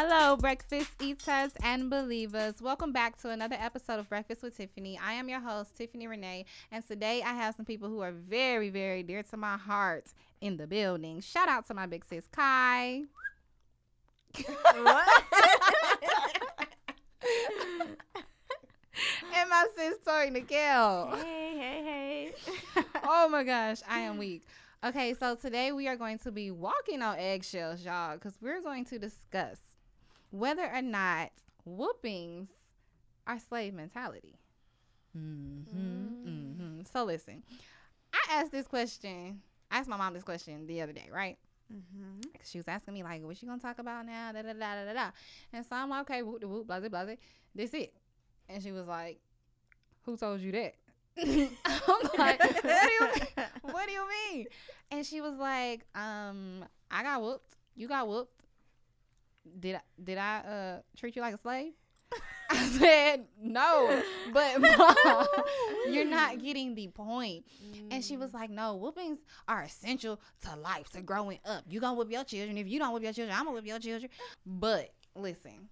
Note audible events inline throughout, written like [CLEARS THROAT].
Hello, breakfast eaters and believers. Welcome back to another episode of Breakfast with Tiffany. I am your host, Tiffany Renee, and today I have some people who are very, very dear to my heart in the building. Shout out to my big sis, Kai. What? and my sis, Tori Nicole. hey, hey, hey. [LAUGHS] oh my gosh, I am weak. Okay, so today we are going to be walking on eggshells, y'all, because we're going to discuss whether or not whoopings are slave mentality. Mm-hmm, mm-hmm. So listen, I asked this question. I asked my mom this question the other day, right? Mm-hmm. she was asking me like, "What you gonna talk about now?" Da da da da da. da. And so I'm like, "Okay, whoop de whoop, blah blah blah. This it." And she was like, "Who told you that?" [LAUGHS] I'm like, "What do you What do you mean?" And she was like, "Um, I got whooped. You got whooped. Did I did I uh treat you like a slave?" [LAUGHS] I said, "No, but [LAUGHS] Mom, you're not getting the point." And she was like, No, whoopings are essential to life, to growing up. You gonna whoop your children. If you don't whoop your children, I'm gonna whoop your children. But listen,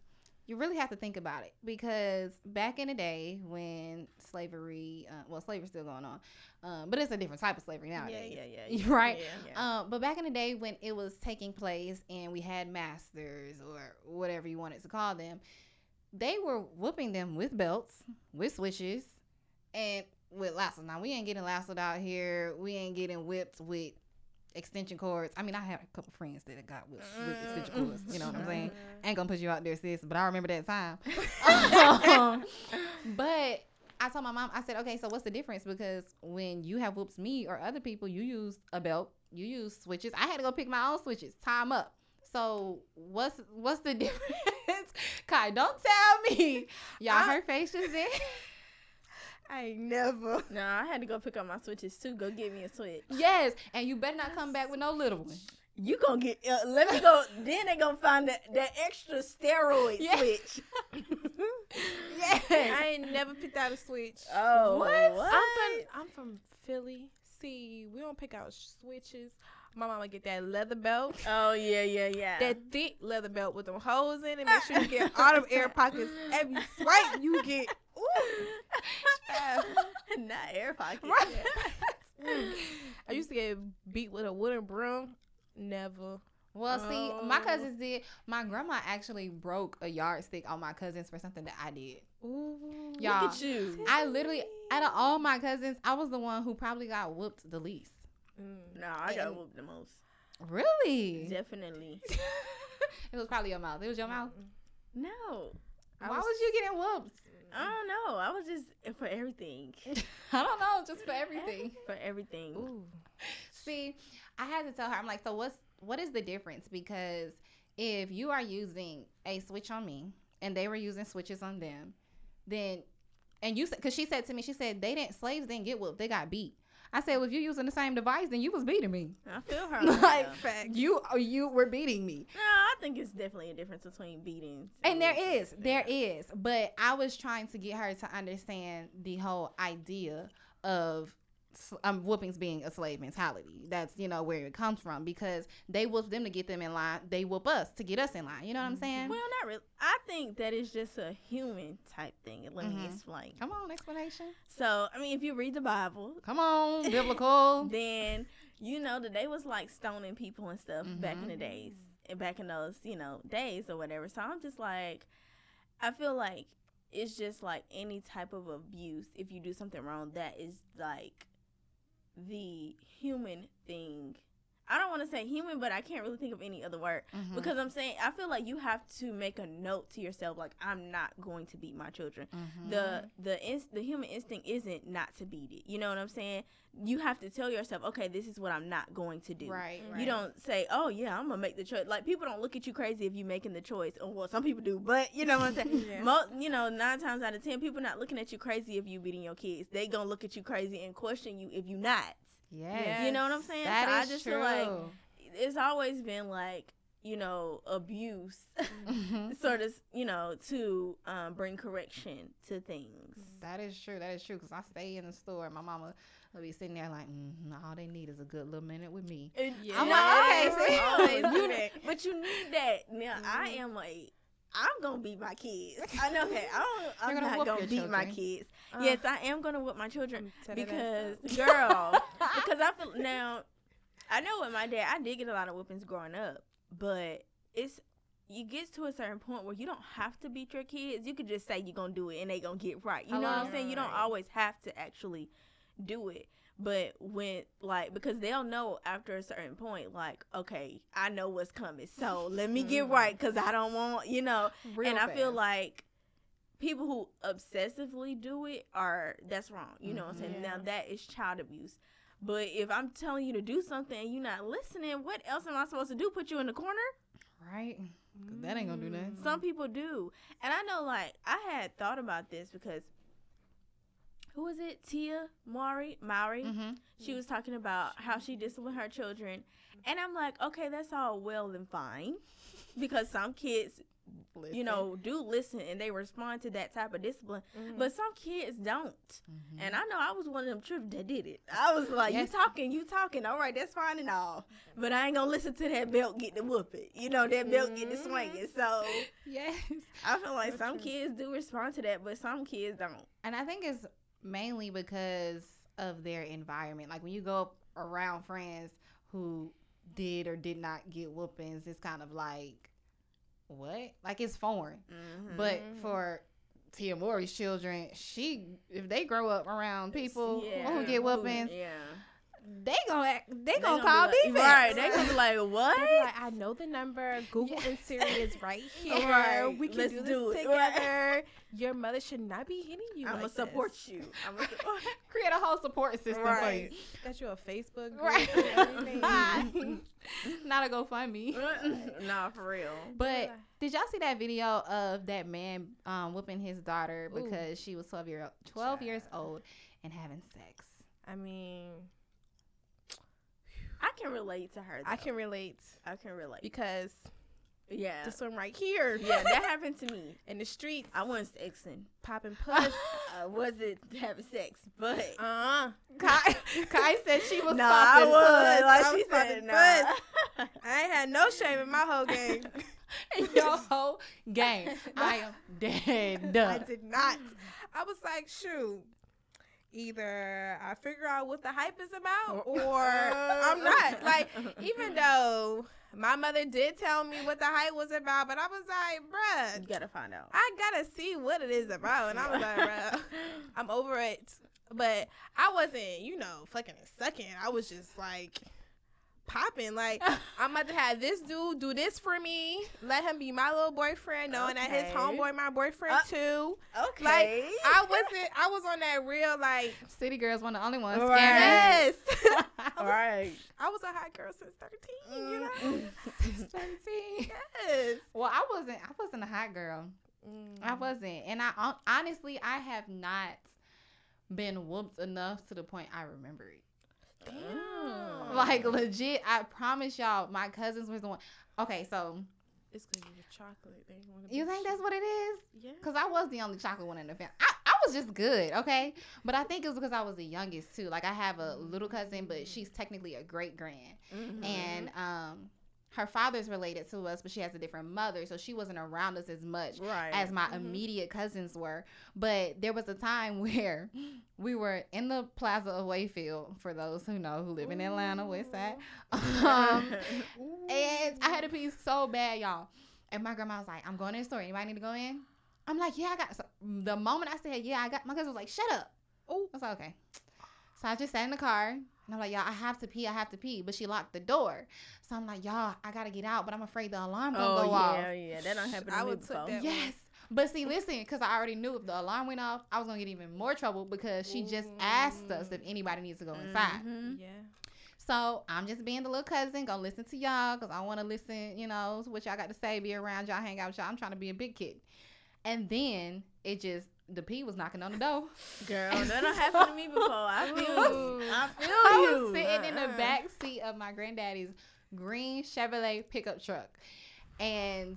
you really have to think about it because back in the day when slavery, uh, well, slavery's still going on, um, but it's a different type of slavery Yeah, nowadays. yeah, yeah, [LAUGHS] yeah. Right? Yeah, yeah. Um, but back in the day when it was taking place and we had masters or whatever you wanted to call them, they were whooping them with belts, with switches, and with lassos. Now we ain't getting lassoed out here. We ain't getting whipped with extension cords. I mean, I had a couple friends that got whipped with extension cords. You know what I'm saying? ain't gonna put you out there, sis, but I remember that time. Um, [LAUGHS] [LAUGHS] but I told my mom, I said, okay, so what's the difference? Because when you have whoops me or other people, you use a belt, you use switches. I had to go pick my own switches, tie 'em up. So what's what's the [LAUGHS] difference? Kai, don't tell me. Y'all, I- her face just did. I ain't never. No, I had to go pick up my switches too. Go get me a switch. yes, and you better not come back with no little one. You gonna get? Uh, let me go. then they gonna find that that extra steroid Yeah. switch. [LAUGHS] Yes. I ain't never picked out a switch. Oh, What? I'm from I'm from Philly. See, we don't pick out switches. My mama get that leather belt. Oh yeah, yeah, yeah. That thick leather belt with them holes in it. Make sure you get all them air pockets. Every swipe you get. Ooh. [LAUGHS] not air pocket. Mm. I used to get beat with a wooden broom. Never. Well, see, my Oh. cousins did. My grandma actually broke a yardstick on my cousins for something that I did. Ooh. Y'all, Look at you. I literally, out of all my cousins, I was the one who probably got whooped the least. Mm. No, I got And- whooped the most. Really? Definitely. [LAUGHS] it was probably your mouth. It was your mouth. No, I Why was- was you getting whooped? I don't know. I was just for everything. [LAUGHS] I don't know, just for everything. For everything. Ooh. See, I had to tell her, I'm like, so what's what is the difference? Because if you are using a switch on me and they were using switches on them, then and you said because she said to me, she said they didn't slaves didn't get whooped, they got beat. I said, well, if you're using the same device, then you was beating me. I feel her. [LAUGHS] like. Fact. you oh, you were beating me. No, I think it's definitely a difference between beatings. And there whoopings. is, there is, but I was trying to get her to understand the whole idea of s- um, whoopings being a slave mentality. That's you know where it comes from because they whoop them to get them in line. They whoop us to get us in line. You know what I'm saying? Well, not really. I think that is just a human type thing. Let me Mhm. explain. Come on, explanation. So, I mean, if you read the Bible, Come on, [LAUGHS] biblical. then you know that they was like stoning people and stuff back in the Mhm. days, and back in those you know days or whatever. So I'm just like, I feel like it's just like any type of abuse. If you do something wrong, that is like the human thing. I don't want to say human, but I can't really think of any other word Mhm. because I'm saying I feel like you have to make a note to yourself, like I'm not going to beat my children Mhm. the the inst- the human instinct isn't not to beat it. You know what I'm saying? You have to tell yourself, okay, this is what I'm not going to do. right, right. You don't say, oh yeah, I'm gonna make the choice. Like people don't look at you crazy if you making the choice. Oh well, some people do, but you know what I'm saying. [LAUGHS] Yeah. Mo- you know, nine times out of ten, people not looking at you crazy if you beating your kids. They gonna look at you crazy and question you if you not. Yes. You know what I'm saying? That so I just true. feel like it's always been like you know abuse, Mhm. [LAUGHS] sort of you know to um, bring correction to things. That is true. That is true. Cause I stay in the store. My mama They'll be sitting there like, mm, all they need is a good little minute with me. And- Yeah. I'm like, okay, you [LAUGHS] do ne- that. but you need that. Now I Mhm. am like, I'm gonna beat my kids. I know that. I don't, [LAUGHS] I'm You're gonna not gonna beat my kids. Uh, yes, I am gonna whip my children because, girl, [LAUGHS] because I feel now. I know with my dad, I did get a lot of whippings growing up, but it's you get to a certain point where you don't have to beat your kids. You could just say you're gonna do it and they gonna get right. You know what I'm saying? You don't always have to actually do it. But when like because they'll know after a certain point, like, okay, I know what's coming. So let me get Mhm. right because I don't want, you know, Real and I feel like people who obsessively do it are that's wrong. You know what I'm saying? Mhm. Now that is child abuse. But if I'm telling you to do something and you're not listening, what else am I supposed to do? Put you in the corner? right? 'Cause that ain't gonna do nothing. Some people do. And I know like I had thought about this because who was it? Tia Mowry Mowry. Mm-hmm. She was talking about how she disciplined her children. And I'm like, okay, that's all well and fine. [LAUGHS] Because some kids, you know, do listen and they respond to that type of discipline. Mhm. But some kids don't. Mm-hmm. And I know I was one of them children that did it. I was like, Yes. you talking, you talking. All right, that's fine and all. But I ain't going to listen to that belt get the whooping. You know, that belt get the Mhm. swinging. So yes. I feel like So some true. kids do respond to that, but some kids don't. And I think it's mainly because of their environment. Like when you go up around friends who did or did not get whoopings, it's kind of like, what? Like it's foreign. But Mhm. for Tia Mowry's children, she if they grow up around people Yeah. who get whoopings, Yeah. They gonna act, they, They gonna, be call like- defense. Right. They gonna be like, [LAUGHS] what? Be like, I know the number. Google and Siri is right [LAUGHS] here. Right. We can Let's do this do it. together. [LAUGHS] Your mother should not be hitting you. I'm like gonna support this. you. I'm gonna support Create a whole support system Right. for you. Got you a Facebook group Right. and everything. Not a GoFundMe. nah, for real. But did y'all see that video of that man um, whooping his daughter Ooh. because she was 12 year 12 years old and having sex? I mean, I can relate to her. Though. I can relate I can relate. because Yeah. this one right here yeah, that happened to me. [LAUGHS] in the streets, I wasn't sexing. popping puss. [LAUGHS] I wasn't having sex, but uh, Kai, [LAUGHS] Kai said she was no, I popping was. puss. Like I she was said, popping nah. I ain't had no shame in my whole game. in your whole game. I am dead. I did not. I was like, shoot. Either I figure out what the hype is about, oh. or [LAUGHS] I'm not. Like, even though my mother did tell me what the hype was about, but I was like, bruh, you gotta find out. I gotta see what it is about. And I was like, bruh, [LAUGHS] I'm over it. But I wasn't, you know, fucking and sucking. I was just like popping. Like, [LAUGHS] I'm about to have this dude do this for me. Let him be my little boyfriend, knowing that his homeboy my boyfriend Uh, too. okay. Like, I wasn't. I was on that real like. City girls one of the only ones. Right. Yes. [LAUGHS] All right. I was a hot girl since 13. You know. Mm. [LAUGHS] Scamming. Yes. well, I wasn't. I wasn't a hot girl. I Mm. wasn't, and I honestly, I have not been whooped enough to the point I remember it. Damn. Like legit, I promise y'all, my cousins was the one. Okay, so It's because you're chocolate. They you think that's what it is? Yeah. Cause I was the only chocolate one in the family. I, I was just good, okay. But I think it's because I was the youngest too. Like I have a little cousin, but she's technically a great grand, Mhm. and um, her father's related to us, but she has a different mother, so she wasn't around us as much right. as my Mhm. immediate cousins were. But there was a time [LAUGHS] where we were in the Plaza of Wayfield, for those who know who live in Atlanta, West Side. Um, [LAUGHS] and I had to pee so bad, y'all. And my grandma was like, I'm going in the store. Anybody need to go in? I'm like, yeah, I got. So the moment I said, yeah, I got, my cousin was like, shut up. Oh. I was like, okay. So I just sat in the car and I'm like, y'all, I have to pee, I have to pee. But she locked the door. So I'm like, y'all, I gotta get out, but I'm afraid the alarm gonna oh go off. Oh yeah, yeah. That don't happen to I me would took before. that- Yes. But see, listen, because I already knew if the alarm went off, I was gonna get even more trouble because she just asked us if anybody needs to go inside. Mhm. Yeah. So I'm just being the little cousin, gonna listen to y'all because I want to listen, you know, to what y'all got to say, be around y'all, hang out with y'all. I'm trying to be a big kid. And then it just the P was knocking on the door. Girl, that don't [LAUGHS] happen to me before. I feel you. I feel I you. was sitting in the Uh-uh. back seat of my granddaddy's green Chevrolet pickup truck, and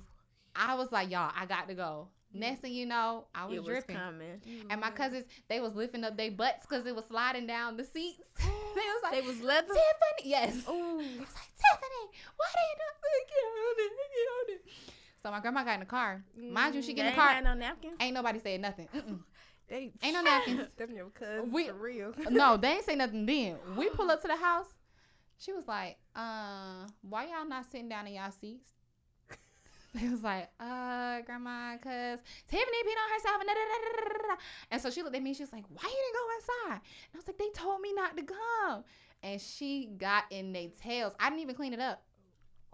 I was like, "Y'all, I got to go." Next thing you know, I was it dripping. coming. And my mm-hmm. cousins, they was lifting up their butts because it was sliding down the seats. [LAUGHS] they was like, They was leather. Tiffany. Yes. Ooh. It was like, Tiffany, why they not get on it? Get on it. So my grandma got in the car. Mind you, she get in the car. had no napkins. Ain't nobody said nothing. [LAUGHS] Mm-mm. They Ain't no [LAUGHS] napkins. Them your cousins We- for real. [LAUGHS] no, they ain't say nothing then. We pull up to the house. She was like, uh, why y'all not sitting down in y'all seats? They was like, uh, grandma, cause Tiffany peed on herself and da, da, da. And so she looked at me, she was like, Why you didn't go inside? And I was like, They told me not to come. And she got in their tails. I didn't even clean it up.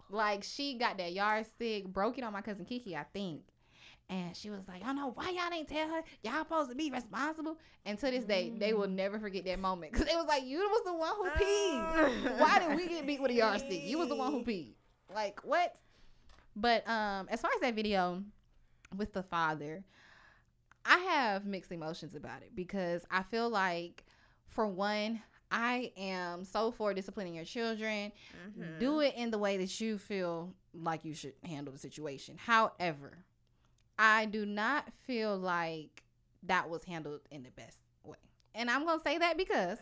Like she got that yardstick, broke it on my cousin Kiki, I think. And she was like, I don't know why y'all ain't tell her. Y'all supposed to be responsible. And to this day, they will never forget that moment. Because it was like, you was the one who peed. [LAUGHS] Why did we get beat with a yardstick? You was the one who peed. Like, what? But um, as far as that video with the father, I have mixed emotions about it because I feel like, for one, I am so for disciplining your children. Mhm. Do it in the way that you feel like you should handle the situation. However, I do not feel like that was handled in the best way. And I'm going to say that because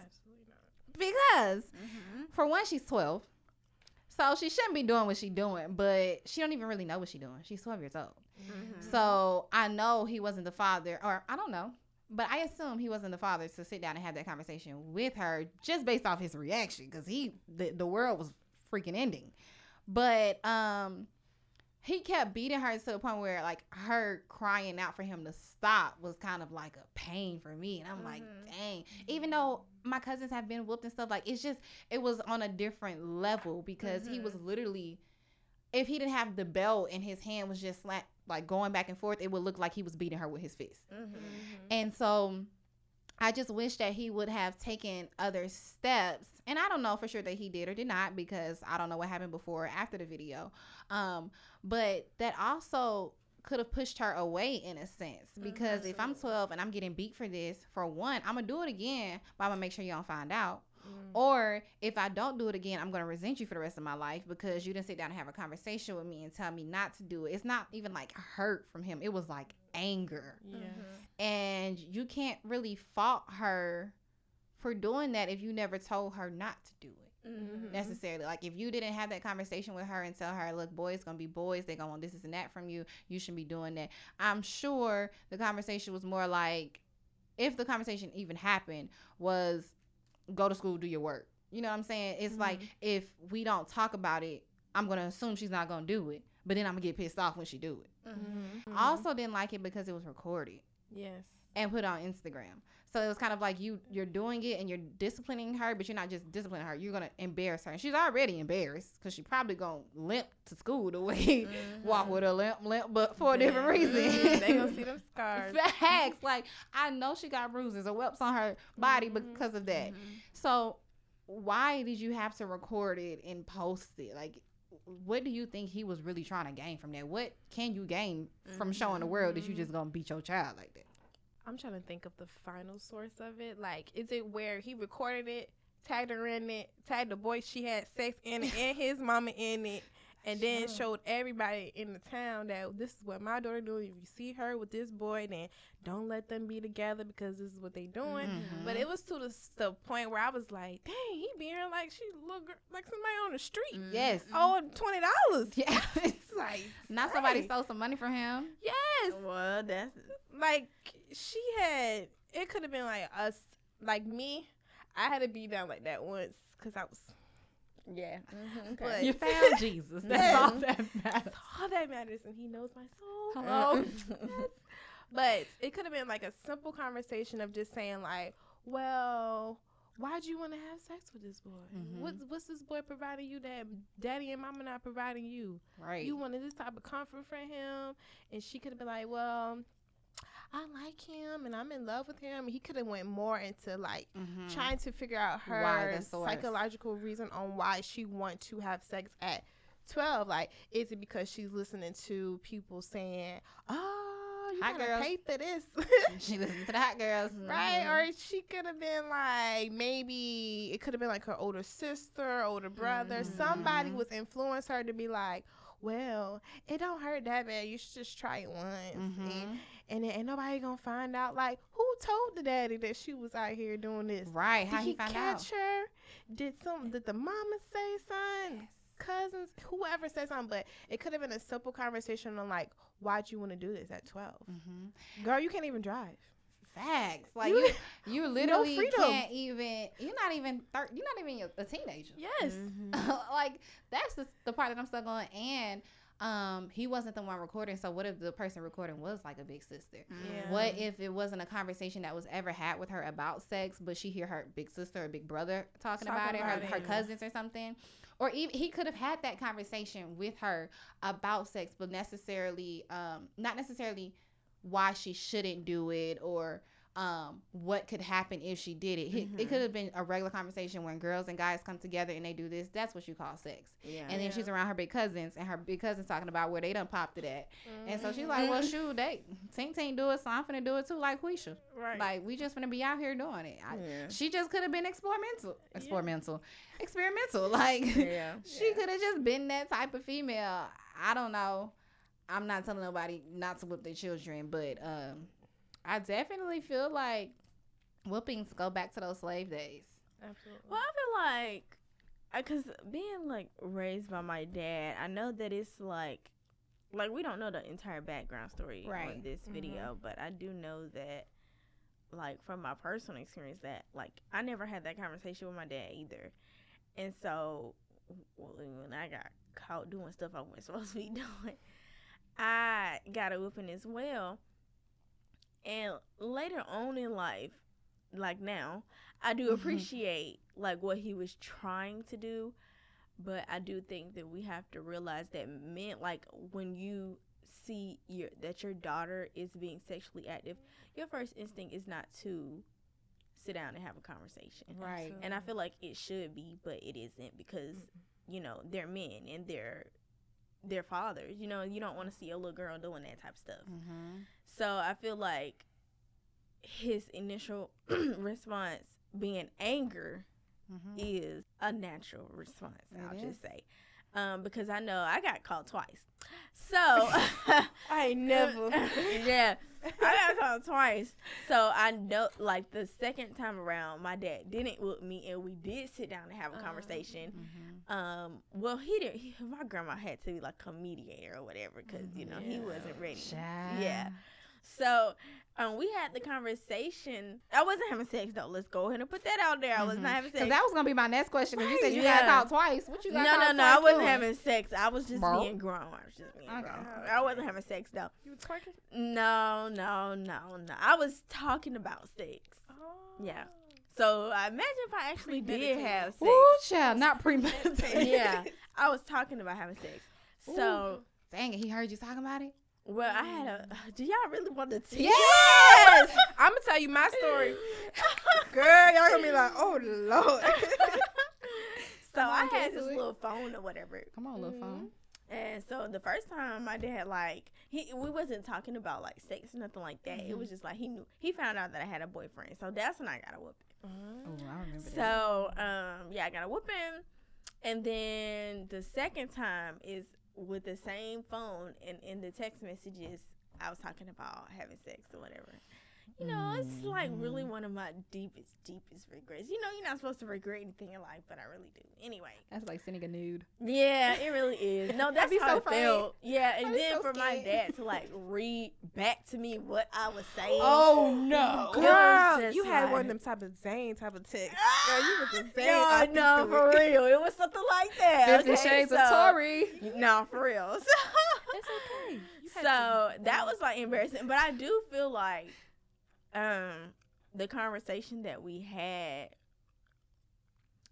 because Mhm. for one she's 12. So she shouldn't be doing what she's doing, but she don't even really know what she's doing. She's 12 years old. Mhm. So I know he wasn't the father, or I don't know, but I assume he wasn't the father to sit down and have that conversation with her just based off his reaction because he the, the world was freaking ending. But um he kept beating her to the point where like her crying out for him to stop was kind of like a pain for me. And I'm like, Mhm. dang. Even though my cousins have been whooped and stuff, like it's just it was on a different level because he was literally if he didn't have the belt and his hand was just like like going back and forth, it would look like he was beating her with his fist. Mhm. And so I just wish that he would have taken other steps. And I don't know for sure that he did or did not because I don't know what happened before or after the video. Um, but that also could have pushed her away in a sense because if I'm 12 and I'm getting beat for this, for one, I'm gonna do it again, but I'm gonna make sure you don't find out. Mm. Or if I don't do it again, I'm gonna resent you for the rest of my life because you didn't sit down and have a conversation with me and tell me not to do it. It's not even like hurt from him. It was like anger Yeah. Mm-hmm. and you can't really fault her for doing that if you never told her not to do it Mhm. necessarily like if you didn't have that conversation with her and tell her look boys gonna be boys they're gonna want this, this and that from you you shouldn't be doing that i'm sure the conversation was more like if the conversation even happened was go to school do your work you know what i'm saying it's like if we don't talk about it i'm gonna assume she's not gonna do it but then i'm gonna get pissed off when she do it Mm-hmm. I also didn't like it because it was recorded Yes. and put on Instagram. So it was kind of like you you're doing it and you're disciplining her, but you're not just disciplining her. You're gonna embarrass her, and she's already embarrassed because she probably gonna limp to school the way [LAUGHS] walk with a limp, limp, but for a different reason. Mhm. they gonna see them [LAUGHS] scars. Facts. Like I know she got bruises or whelps on her body because of that. Mhm. So why did you have to record it and post it? Like, what do you think he was really trying to gain from that? What can you gain from showing the world that you just gonna beat your child like that? I'm trying to think of the final source of it. Like, is it where he recorded it, tagged her in it, tagged the boy she had sex in it, and his mama in it, and then Sure. showed everybody in the town that this is what my daughter doing. If you see her with this boy, then don't let them be together because this is what they doing. Mhm. But it was to the, the point where I was like, dang, he being like she look like somebody on the street. Yes. Oh, twenty dollars. [LAUGHS] Yeah. [LAUGHS] It's like Not somebody stole some money from him. Yes. Well, that's like she had it could have been like us like me i had to be down like that once because i was yeah. Mhm. But- Okay. You found Jesus. That's Yes. all that matters. all that matters and he knows my soul Hello. [LAUGHS] Yes. but it could have been like a simple conversation of just saying like well why'd you want to have sex with this boy Mhm. what's, what's this boy providing you that daddy and mama not providing you Right. you wanted this type of comfort from him and she could have been like well i like him and i'm in love with him he could have went more into like Mhm. trying to figure out her psychological reason on why she want to have sex at 12 like is it because she's listening to people saying oh you Hot gotta girls. pay for this. [LAUGHS] she listened to the hot girls, [LAUGHS] Right, Mhm. or she could have been like maybe it could have been like her older sister, older brother. Somebody Mhm. was influenced her to be like, "Well, it don't hurt that bad. You should just try it once." And, Mhm. And then ain't nobody gonna find out. Like, who told the daddy that she was out here doing this? right? How Did he, catch out? her? Did some? Did the mama say something? Cousins, whoever said something, but it could have been a simple conversation on like, why'd you want to do this at 12 Mm-hmm. Girl, you can't even drive. Facts. Like You- you, [LAUGHS] literally freedom. can't even. You're not even. Thir- you're not even a teenager. Yes. [LAUGHS] like that's the, the part that I'm stuck on. And um, he wasn't the one recording. So what if the person recording was like a big sister? Yeah. What if it wasn't a conversation that was ever had with her about sex, but she hear her big sister or big brother talking, Talking about it, about her, her it. cousins or something, or even he could have had that conversation with her about sex, but necessarily, um, not necessarily why she shouldn't do it or um what could happen if she did it. He- It could have been a regular conversation when girls and guys come together and they do this. That's what you call sex. Yeah. And then Yeah. she's around her big cousins, and her big cousins talking about where they done popped it at. And so she's like, "Well, shoot, they Tink Tink do it, so I'm finna do it too, like Quisha. right. Like we just finna be out here doing it." I, yeah. She just could have been experimental, experimental, experimental. [LAUGHS] Like yeah. she could have just been that type of female. I don't know. I'm not telling nobody not to whip their children, but um, I definitely feel like whoopings go back to those slave days. Absolutely. Well, I feel like, because being like raised by my dad, I know that it's like, like we don't know the entire background story on Right. this Mhm. video, but I do know that, like from my personal experience, that like I never had that conversation with my dad either, and so when I got caught doing stuff I wasn't [LAUGHS] supposed to be doing, I got a whooping as well. And later on in life, like now, I do Mhm. appreciate like what he was trying to do, but I do think that we have to realize that men like when you see your that your daughter is being sexually active, your first instinct is not to sit down and have a conversation. Right. And I feel like it should be, but it isn't because you know they're men and they're their fathers. You know, you don't want to see a little girl doing that type of stuff. Mm-hmm. So I feel like his initial [CLEARS THROAT] response being anger Mm-hmm. is a natural response. I'll It just say, um, because I know I got called twice. So [LAUGHS] I [LAUGHS] never. yeah, I got called [LAUGHS] twice. So I know, like the second time around, my dad didn't whoop me, and we did sit down and have a Uh, conversation. Mm-hmm. Um, well, he didn't. He, my grandma had to be like a mediator or whatever, because you know he wasn't ready. Yeah. So um, we had the conversation. I wasn't having sex though. Let's go ahead and put that out there. I was Mhm. not having sex. Because that was gonna be my next question. Because you said you Yeah. got caught twice. What you no, got no, no, no. I wasn't doing? having sex. I was just Bro. being grown. I was just being Okay. grown. I wasn't having sex though. You was twerking? No, no, no, no. I was talking about sex. Oh. Yeah. So I imagine if I actually did have sex. Ooh, child, not premeditated. yeah, I was talking about having sex. So, Dang it, he heard you talking about it. Well, I had a. Mm. [SIGHS] Do y'all really want to tell? Yes! [LAUGHS] I'm gonna tell you my story. Girl, y'all gonna be like, oh lord. [LAUGHS] so Come I on, had this it. little phone or whatever. Come on, little phone. Mm-hmm. And so the first time my dad like he we wasn't talking about like sex or nothing like that. It was mm-hmm. just like he knew he found out that I had a boyfriend. So that's when I got a whooping. Oh, I remember that. So um yeah, I got a whooping. And then the second time is with the same phone and in the text messages I was talking about having sex or whatever. You know, it's like really mm. one of my deepest, deepest regrets. You know, you're not supposed to regret anything in life, but I really do. Anyway, That's like sending a nude. yeah, it really is. No, [LAUGHS] that's be how so it felt. Yeah, and then so for my dad to like read back to me what I was saying. Oh no. Girl, you had like- one of them type of Zane type of text. Ah! Girl, you was a Zane. no, all no, for it. real. It was something like that. Fifty okay? Shades of So- Tori. No, for real. [LAUGHS] It's okay. So that was like embarrassing, but I do feel like um the conversation that we had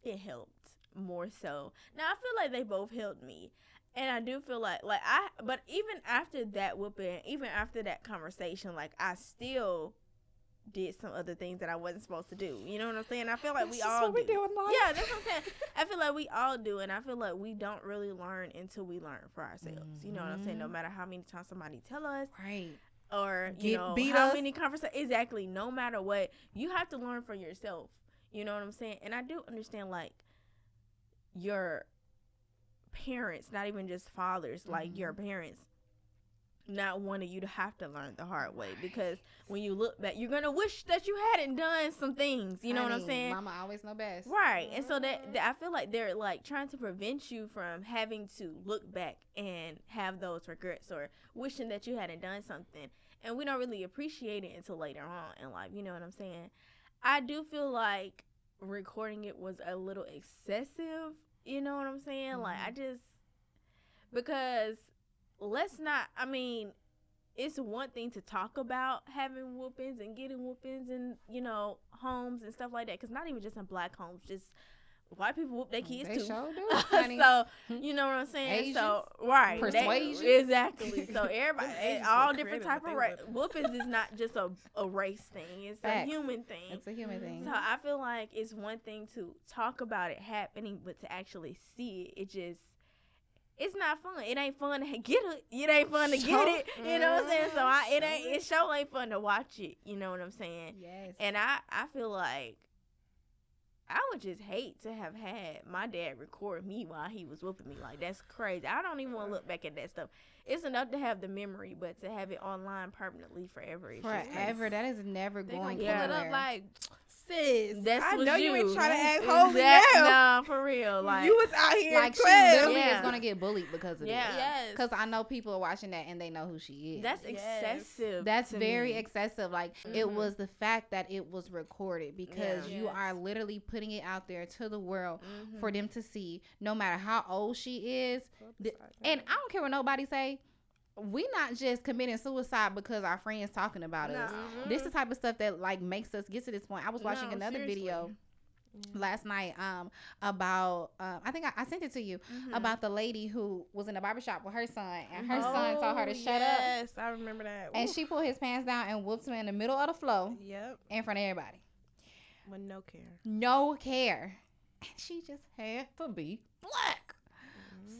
it helped more so. Now I feel like they both helped me. And I do feel like like I but even after that whooping, even after that conversation, like I still did some other things that I wasn't supposed to do. You know what I'm saying? I feel like we That's just all what we do. do in life. Yeah, that's what I'm saying. I feel like we all do, and I feel like we don't really learn until we learn for ourselves. You know what I'm saying? No Mhm. matter how many times somebody tell us, Right. Or you Get know beat how us. many conversations exactly no matter what you have to learn for yourself. You know what i'm saying? And i do understand like your parents not even just fathers like your mm-hmm. parents not wanting you to have to learn the hard way because when you look back you're gonna wish that you hadn't done some things you know what i'm saying Mama always know best. Right. And so that, mm-hmm. that I feel like they're like trying to prevent you from having to look back and have those regrets or wishing that you hadn't done something. And we don't really appreciate it until later on in life. You know what I'm saying? I do feel like recording it was a little excessive. You know what I'm saying? Like I mm-hmm. just because let's not I mean it's one thing to talk about having whoopings and getting whoopings and you know homes and stuff like that because not even just in black homes just white people whoop their kids They too sure do, [LAUGHS] honey. so you know what i'm saying so right they- Persuasion. exactly so [LAUGHS] everybody Them all different type of they ra- whoopings is not just a, a race thing it's Facts. a human thing It's a human thing. so I feel like it's one thing to talk about it happening, but to actually see it, it just it's not fun. It ain't fun to [LAUGHS] get it. It ain't fun to get it. You know what I'm saying? So I mm-hmm. it ain't it sure ain't fun to watch it. You know what I'm saying? Yes. And I I feel like I would just hate to have had my dad record me while he was whooping me. Like that's crazy. I don't even want to uh-huh. look back at that stuff. It's enough to have the memory, but to have it online permanently forever. It's just Forever. That is never They going gonna Yeah. pull it up like, sis. That's I know you, ain't you. trying to act Exact- holy now. Nah, for real. Like you was out here like she literally Yeah. is gonna get bullied because of Yeah. this. Yes. Because I know people are watching that and they know who she is. that's excessive. That's to very me. excessive. Like it Mhm. was the fact that it was recorded because Yeah. you Yes. are literally putting it out there to the world Mhm. for them to see, no matter how old she is. The- and I don't care what nobody say. We not just committing suicide because our friends talking about us. No. This is the type of stuff that like makes us get to this point. I was watching No, another seriously. video last night um about um I think I, I sent it to you Mhm. about the lady who was in a barbershop with her son and her Mhm. son told her to Oh, shut up Yes, I remember that. and Oof. she pulled his pants down and whooped him in the middle of the flow Yep. in front of everybody. With no care. No care. And she just had to be black.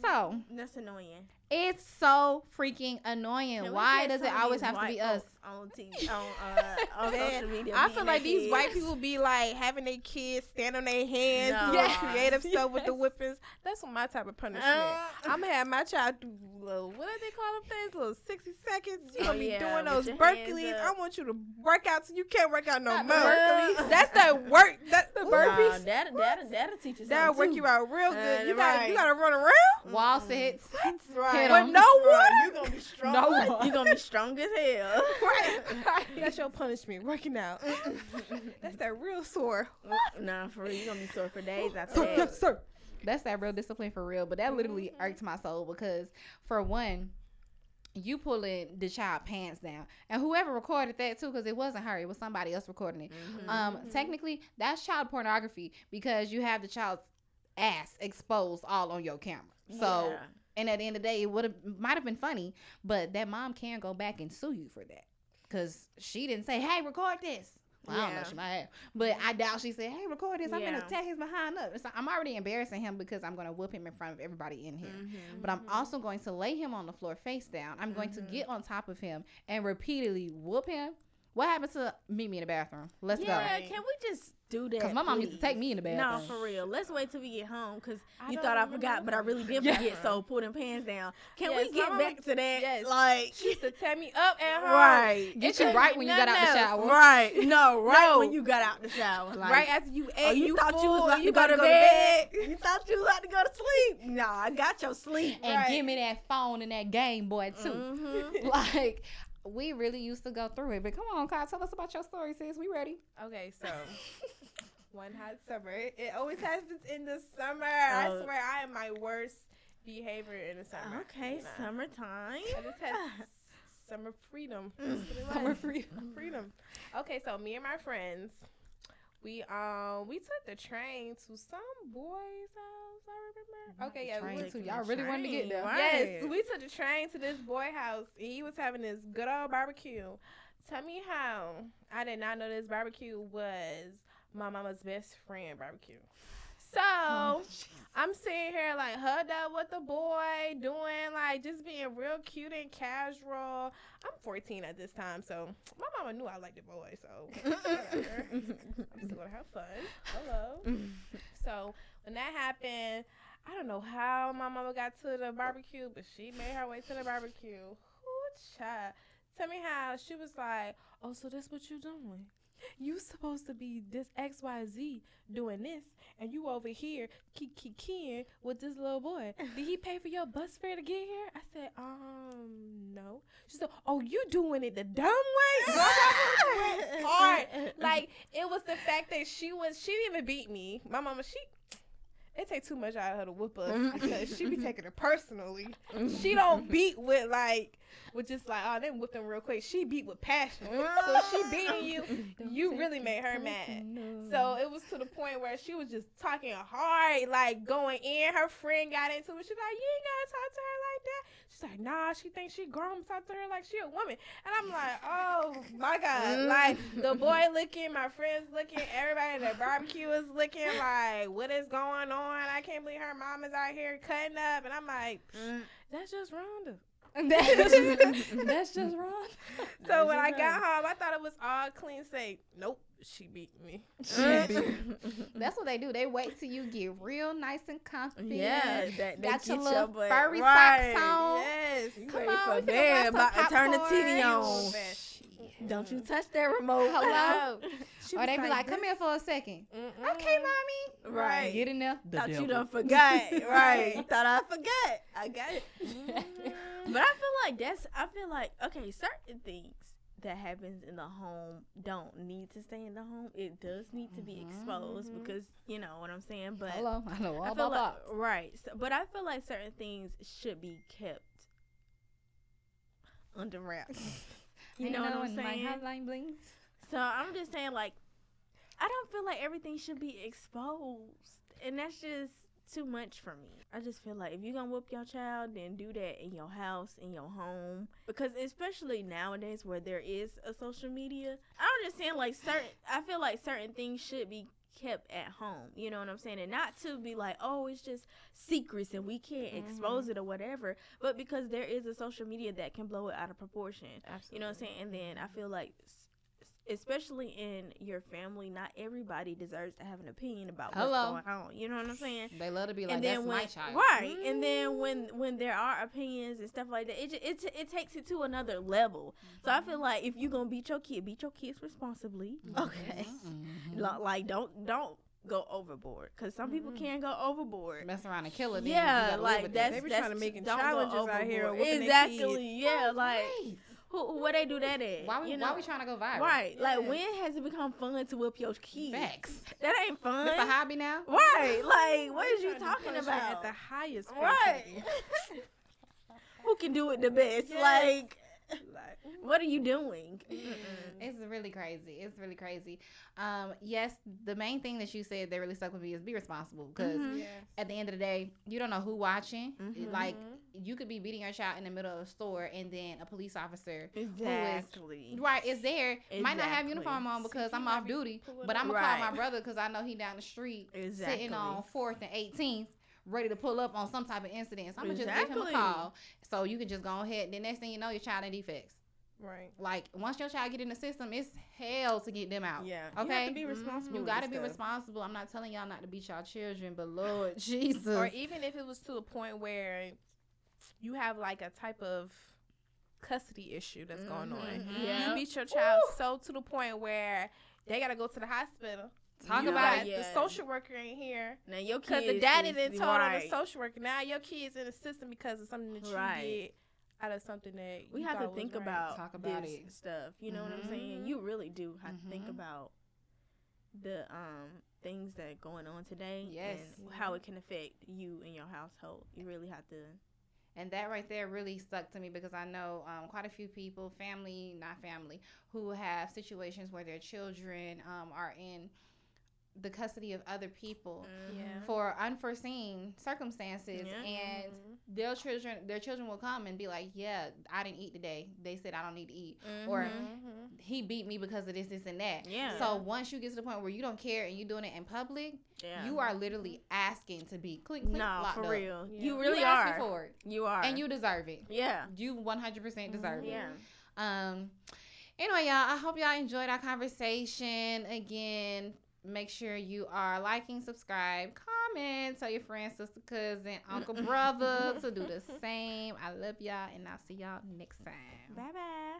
So That's annoying. It's so freaking annoying. Can Why does it always have to be us? on TV on uh, on [LAUGHS] social media? I feel like these white people be like having their kids stand on their hands, No. [LAUGHS] Yes. creative stuff with the Yes. [LAUGHS] whippings. That's my type of punishment. Uh, I'm gonna have my child do little what do they call them things? Little sixty seconds. You Oh, gonna be yeah, doing those Berkeleys. I want you to work out so you can't work out no Not more. Berkeleys. That's that work. That's the burpees. that'll, that'll, that'll teach you That'll work too. you out real good. Uh, you got to you right. gotta run around. Wall sits. That's Hit With 'em. no Right, water. you gonna be strong. No one. You gonna be strong as hell. [LAUGHS] [LAUGHS] right. That's your punishment. Working out. [LAUGHS] That's that real sore. nah, for real, you gonna be sore for days after Sir, that. yes, sir. That's that real discipline for real. But that literally irked my soul because for one, you pulling the child pants down, and whoever recorded that too, because it wasn't her, it was somebody else recording it. Mhm. Um, technically, that's child pornography because you have the child's ass exposed all on your camera. So, Yeah. And at the end of the day, it would have might have been funny, but that mom can go back and sue you for that because she didn't say, "Hey, record this." Well, I don't know, she might have, but I doubt she said, "Hey, record this. I'm Yeah. gonna tear his behind up." So I'm already embarrassing him because I'm gonna whoop him in front of everybody in here. Mhm. But I'm also going to lay him on the floor face down. I'm going to Mhm. get on top of him and repeatedly whoop him. What happened to meet me in the bathroom? Let's yeah, go. can we just do that? Because my mom used to take me in the bathroom. No, for real. Let's wait till we get home because you thought I forgot, but I really did Yeah. forget. So pull them pants down. Can Yes, we get my back to that? yes. Like, She used to tear me up at home. right. Get you right when you got out the shower. Right. [LAUGHS] No, right No. when you got out the shower. Like, right after you ate, Oh, you, you, thought full, you was about you to go about to bed. [LAUGHS] You thought you was about to go to sleep. Nah, I got your sleep. And Right. give me that phone and that Game Boy too. Mhm. [LAUGHS] Like we really used to go through it. But come on, Kyle, tell us about your story, sis. We ready? Okay, so one hot summer. It always [LAUGHS] happens in the summer. I Oh. swear, I am my worst behavior in the summer. Okay, you know. summertime. I just had [LAUGHS] summer freedom. Mm. That's what it Summer freedom. [LAUGHS] freedom. Okay, so me and my friends, we um we took the train to some boy's house. I remember. Okay, yeah, we went to Y'all really wanted to get there. Yes, we took the train to this boy house. He was having this good old barbecue. Tell me how I did not know this barbecue was my mama's best friend barbecue. So [LAUGHS] oh, I'm sitting here like hugged up with the boy, doing like just being real cute and casual. I'm 14 at this time, so my mama knew I liked the boy, so [LAUGHS] whatever. I'm still gonna have fun. Hello. So when that happened, I don't know how my mama got to the barbecue, but she made her way to the barbecue. Child? Tell me how she was like, oh, so this what you doing? You supposed to be this X Y Z doing this, and you over here keying with this little boy. [LAUGHS] Did he pay for your bus fare to get here? I said, um, no. She said, oh, you doing it the dumb way? Girl, I went hard. Like it was the fact that she was she didn't even beat me. My mama, she it take too much out of her to whoop us because she be [LAUGHS] taking it personally. She don't beat with like with just like oh they whip them real quick. She beat with passion. So she [LAUGHS] beating you, you really made her mad. So it was to the point where she was just talking hard, like going in. Her friend got into it. She's like, you ain't gotta talk to her like that. She's like, nah, she thinks she grown. Talk to her like she a woman. And I'm like, oh my god, like the mm. boy looking, my friends looking, everybody at the barbecue is looking like, what is going on? I can't believe her mom is out here cutting up, and I'm like, mm. that's just Rhonda. [LAUGHS] [LAUGHS] That's just wrong. So when I got home, I thought it was all clean. Say, nope, she beat me. [LAUGHS] That's what they do. They wait till you get real nice and comfy. Yeah, that, they Got your get little butt furry right. socks on. Yes. You Come ready on, for we finna bed, watch about some to turn the popcorn. TV on. Don't you touch that remote. Hello? She Or was they be like, come here for a 2nd Mm-mm. Okay, mommy. Right. Get in there. Thought you done forgot. right. Thought I forgot. I got it. But I feel like that's I feel like okay, certain things that happens in the home don't need to stay in the home. It does need to be exposed Mhm. because you know what I'm saying. But Hello. I know all I feel about like that. right. So, but I feel like certain things should be kept under wraps. [LAUGHS] You know what I'm saying? My hotline blings. So I'm just saying, like, I don't feel like everything should be exposed, and that's just too much for me. I just feel like if you're gonna whoop your child, then do that in your house, in your home, because especially nowadays where there is a social media, I'm just saying, like, certain. I feel like certain things should be kept at home. You know what I'm saying? And not to be like, oh, it's just secrets and we can't mm-hmm. expose it or whatever, but because there is a social media that can blow it out of proportion. Absolutely. You know what I'm saying? And then I feel like, especially in your family, not everybody deserves to have an opinion about Hello. what's going on. You know what I'm saying? They love to be like, and that's when my child. right, and then when when there are opinions and stuff like that, it ju- it it takes it to another level. So I feel like if you're gonna beat your kid, beat your kids responsibly. [LAUGHS] Okay, Mhm. Like don't don't go overboard because some people Mhm. can go overboard. Mess around and kill it. Yeah, like that's They be that's trying to make don't go challenges out here overboard. whooping their Exactly. kids. Yeah, like Right. Who, who where they do that at? Why we, you why we trying to go viral? Right. Like when has it become fun to whip your kids? Facts. That ain't fun. It's a hobby now. Right. Like what They is you talking push it about? At the highest right. [LAUGHS] Who can do it the best? Yes. Like Like, what are you doing? It's really crazy. It's really crazy. Um, yes, the main thing that you said that really stuck with me is be responsible because Mhm. yes. at the end of the day, you don't know who watching. Mhm. Like. You could be beating your child in the middle of a store, and then a police officer, Exactly. right, is there. Might not have uniform on because See, I'm off be duty, but. I'm gonna call my brother because I know he down the street Exactly. sitting on Fourth and 18th, ready to pull up on some type of incident. So I'm gonna just give him a call, so you can just go ahead. The next thing you know, your child in DFCS. Right. Like once your child get in the system, it's hell to get them out. Yeah. You have Okay. to be mm-hmm. responsible. You gotta be stuff. responsible. I'm not telling y'all not to beat y'all children, but Lord [LAUGHS] Jesus. Or even if it was to a point where you have like a type of custody issue that's going on. Yeah. You beat your child so to the point where they gotta go to the hospital. Talk You about got it. The social worker ain't here Now your kids because the daddy is- didn't told on the social worker. Now your kid's in the system because of something that you Right. did out of something that we you have to thought was think right. about Talk about this it. stuff. You know what I'm saying? Mhm. You really do have to think about the um things that are going on today Yes. and how it can affect you and your household. You really have to And that right there really stuck to me because I know um, quite a few people, family, not family, who have situations where their children um, are in the custody of other people Yeah. for unforeseen circumstances Yeah. and Mm-hmm. their children their children will come and be like yeah i didn't eat today they said i don't need to eat or Mhm. he beat me because of this this and that Yeah. so once you get to the point where you don't care and you're doing it in public yeah. you are literally asking to be clink, clink, no for up. real. Yeah. You You really asking are. for it You are. and you deserve it Yeah. you 100% deserve it Yeah. um anyway y'all i hope y'all enjoyed our conversation again make sure you are liking subscribe comment tell your friends sister cousin uncle brother [LAUGHS] to do the same i love y'all and i'll see y'all next time Bye bye.